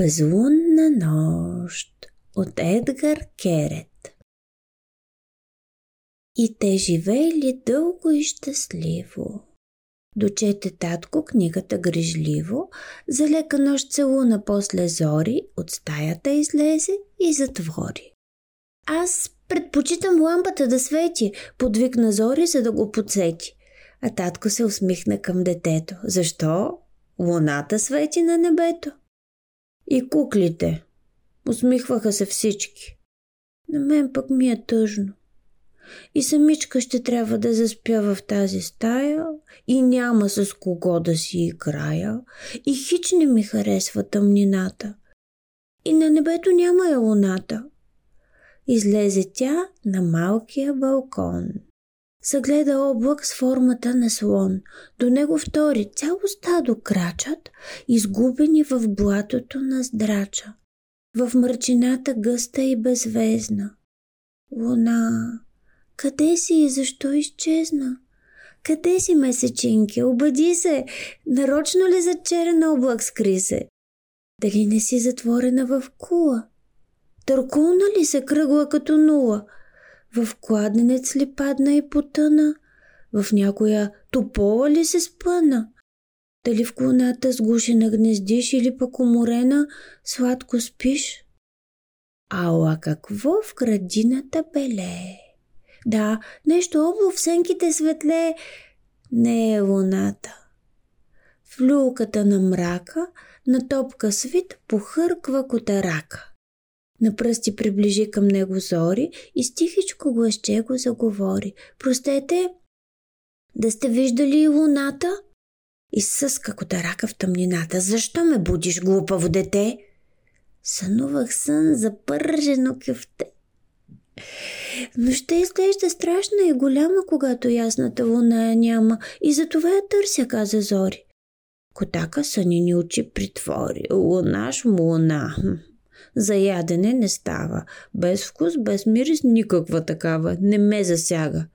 Безлунна нощ от Едгар Керет И те живеели дълго и щастливо. Дочете татко книгата грижливо, за лека нощ целуна после зори, от стаята излезе и затвори. Аз предпочитам лампата да свети, подвикна Зори, за да го подсети. А татко се усмихна към детето. Защо? Луната свети на небето. И куклите. Усмихваха се всички. На мен пък ми е тъжно. И самичка ще трябва да заспя в тази стая и няма с кого да си играя и хич не ми харесва тъмнината. И на небето няма е луната. Излезе тя на малкия балкон. Съгледа облак с формата на слон. До него втори цяло стадо крачат, изгубени в блатото на здрача. В мърчината гъста и безвезна. Луна, къде си и защо изчезна? Къде си, месечинки? Обади се! Нарочно ли за черен облак скри се? Дали не си затворена в кула? Търкулна ли се кръгла като нула? В кладенец ли падна и потъна? В някоя топола ли се спъна? Дали в клоната сгушена гнездиш или пък уморена сладко спиш? Ала какво в градината белее? Да, нещо обло в сенките светле. Не е луната. В люлката на мрака на топка свит похърква котарака. На пръсти приближи към него Зори и с тихичко гласче го заговори. Простете, да сте виждали луната? И съска котарака в тъмнината. Защо ме будиш, глупаво дете? Сънувах сън за пържено кюфте. Но ще изглежда страшна и голяма, когато ясната луна я няма, и затова я търся, каза Зори. Котака съни ни очи притвори. Луна шум луна. За ядене не става. Без вкус, без мирис, никаква такава. Не ме засяга.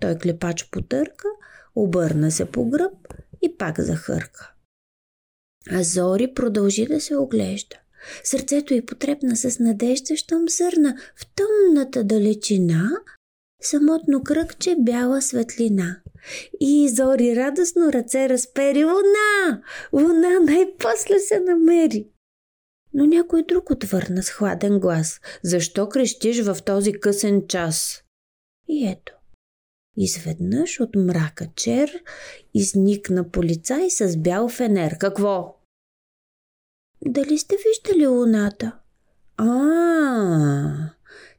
Той клепач потърка, обърна се по гръб и пак захърка. А Зори продължи да се оглежда. Сърцето й потрепна с надежда, щом зърна в тъмната далечина, самотно кръгче бяла светлина. И Зори радостно ръце разпери. Луна! Луна най-после се намери! Но някой друг отвърна с хладен глас. Защо крещиш в този късен час? И ето. Изведнъж от мрака чер изникна полицай с бял фенер. Какво? Дали сте виждали луната? А,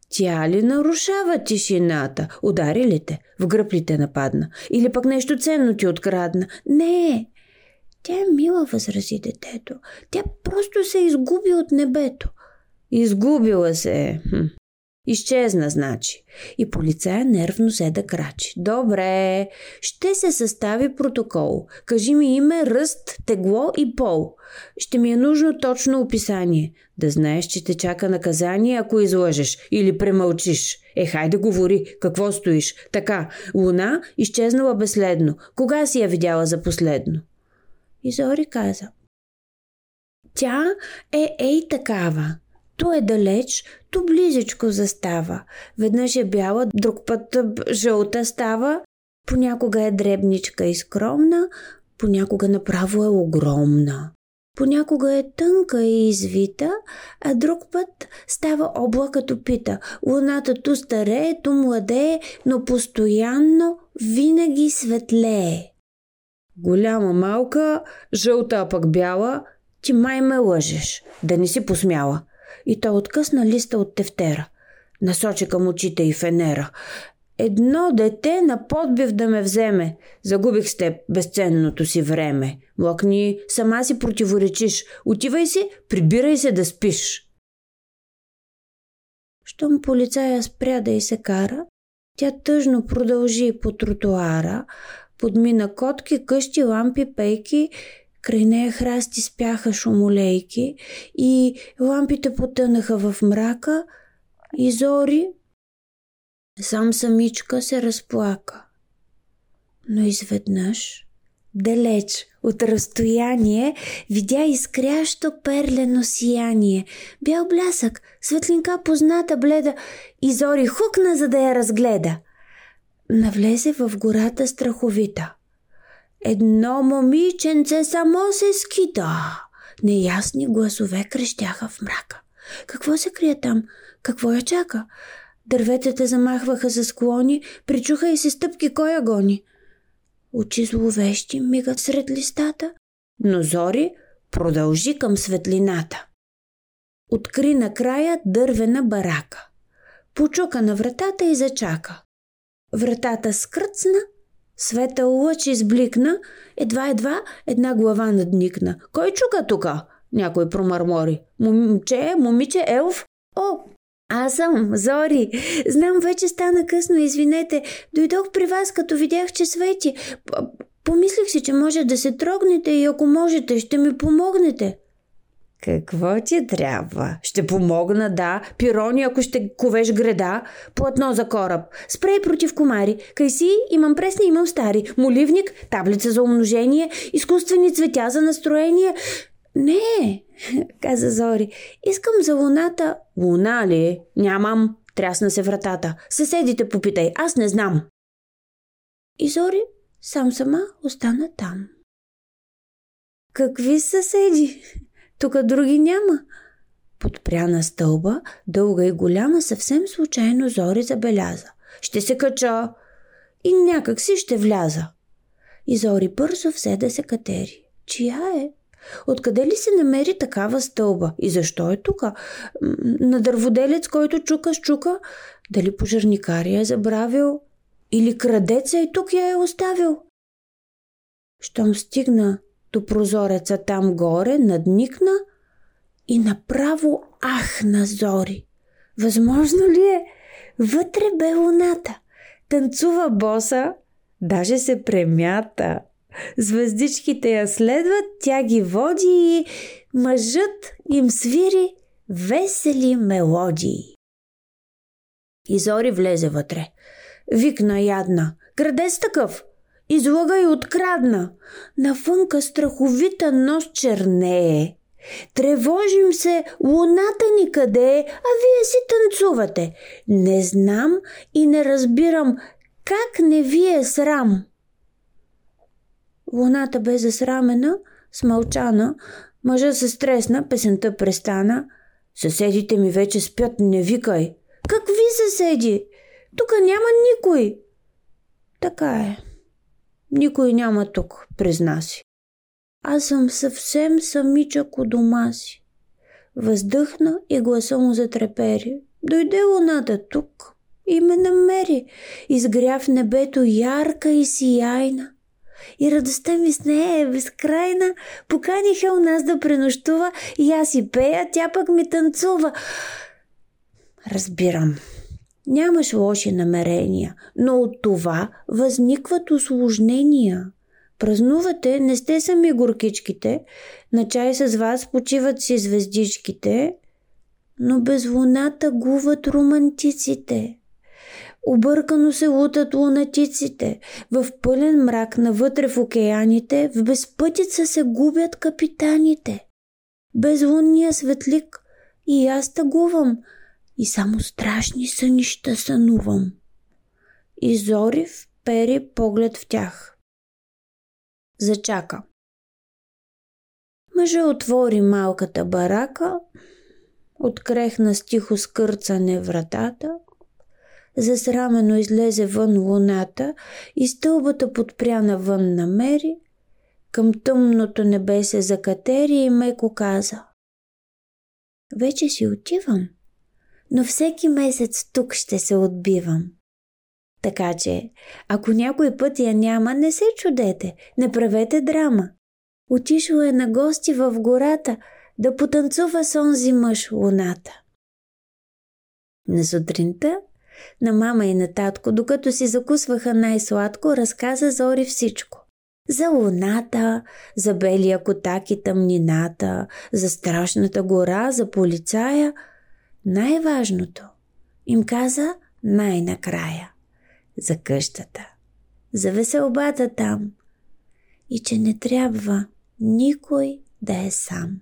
тя ли нарушава тишината? Удари ли те? В гръб ли те нападна? Или пък нещо ценно ти открадна? Не, тя е мила, възрази детето. Тя просто се изгуби от небето. Изгубила се. Хм. Изчезна, значи. И полицая нервно се да крачи. Добре, ще се състави протокол. Кажи ми име, ръст, тегло и пол. Ще ми е нужно точно описание. Да знаеш, че те чака наказание, ако излъжеш или премълчиш. Е, хайде говори, какво стоиш? Така, луна изчезнала безследно. Кога си я видяла за последно? И Зори каза. Тя е ей такава. То е далеч, то близичко застава. Веднъж е бяла, друг път жълта става. Понякога е дребничка и скромна, понякога направо е огромна. Понякога е тънка и извита, а друг път става облак като пита. Луната ту старее, ту младее, но постоянно винаги светлее. Голяма, малка, жълта, пък бяла, ти май ме лъжеш, да не си посмяла. И той откъсна листа от тефтера. Насочи към очите и фенера. Едно дете на подбив да ме вземе. Загубих с теб безценното си време. Млъкни, сама си противоречиш. Отивай си, прибирай се да спиш. Щом полицая спря да й се кара, тя тъжно продължи по тротуара, подмина котки, къщи, лампи, пейки, край нея храсти спяха шумолейки и лампите потънаха в мрака и Зори сам самичка се разплака. Но изведнъж, далеч От разстояние видя изкрящо перлено сияние, бял блясък, светлинка позната бледа и Зори хукна, за да я разгледа. Навлезе в гората страховита. Едно момиченце само се скита. Неясни гласове крещяха в мрака. Какво се крие там? Какво я чака? Дърветата замахваха за склони, причуха и се стъпки кой я гони. Очи зловещи мигат сред листата, но Зори продължи към светлината. Откри накрая дървена барака. Почука на вратата и зачака. Вратата скръцна, света лъч избликна, едва-едва една глава надникна. Кой чука тука? Някой промърмори. Момче, момиче, елф? О, аз съм, Зори. Знам, вече стана късно, извинете. Дойдох при вас, като видях, че свети. Помислих си, че може да се трогнете и ако можете, ще ми помогнете. Какво ти трябва? Ще помогна, да. Пирони, ако ще ковеш греда. Платно за кораб. Спрей против комари. Кайси, имам пресни, имам стари. Моливник, таблица за умножение, изкуствени цветя за настроение. Не, каза Зори. Искам за луната. Луна ли? Нямам. Трясна се вратата. Съседите попитай, аз не знам. И Зори сам сама остана там. Какви съседи? Тук други няма. Подпря на стълба, дълга и голяма, съвсем случайно Зори забеляза. Ще се кача и някак си ще вляза. И Зори бързо взе да се катери. Чия е? Откъде ли се намери такава стълба? И защо е тук? На дърводелец, който чука с чука? Дали пожарникария е забравил? Или крадеца и тук я е оставил? Щом стигна до прозореца там горе, надникна и направо ахна зори. Възможно ли е? Вътре бе луната. Танцува боса, даже се премята. Звездичките я следват, тя ги води и мъжът им свири весели мелодии. И Зори влезе вътре. Викна ядна. Крадец такъв! Излага и открадна. Навънка страховита нощ чернее. Тревожим се, луната ни къде е, а вие си танцувате. Не знам и не разбирам как не ви е срам. Луната бе засрамена, смълчана, мъжа се стресна, песента престана. Съседите ми вече спят, не викай. Какви съседи? Тук няма никой. Така е. Никой няма тук, призна си. Аз съм съвсем самичък у дома си. Въздъхна и гласа му затрепери. Дойде луната тук и ме намери. Изгря в небето ярка и сияйна. И радостта ми с нея е безкрайна. Поканиха у нас да пренощува и аз и пея, тя пък ми танцува. Разбирам. Нямаш лоши намерения, но от това възникват осложнения. Празнувате, не сте сами горкичките, на чай с вас почиват си звездичките, но без луната гуват романтиците. Объркано се лутат лунатиците, в пълен мрак навътре в океаните, в безпътица се губят капитаните. Без лунния светлик и аз тъгувам, и само страшни сънища сънувам. И Зори впери поглед в тях. Зачака. Мъжа отвори малката барака, открехна с тихо скърцане вратата – Засрамено излезе вън луната и стълбата подпря навън намери, към тъмното небе се закатери и меко каза. Вече си отивам, но всеки месец тук ще се отбивам. Така че, ако някой път я няма, не се чудете, не правете драма. Отишла е на гости в гората да потанцува с онзи мъж луната. На сутринта на мама и на татко, докато си закусваха най-сладко, разказа Зори всичко. За луната, за белия котак и тъмнината, за страшната гора, за полицая. Най-важното им каза най-накрая. За къщата. За веселбата там. и че не трябва никой да е сам.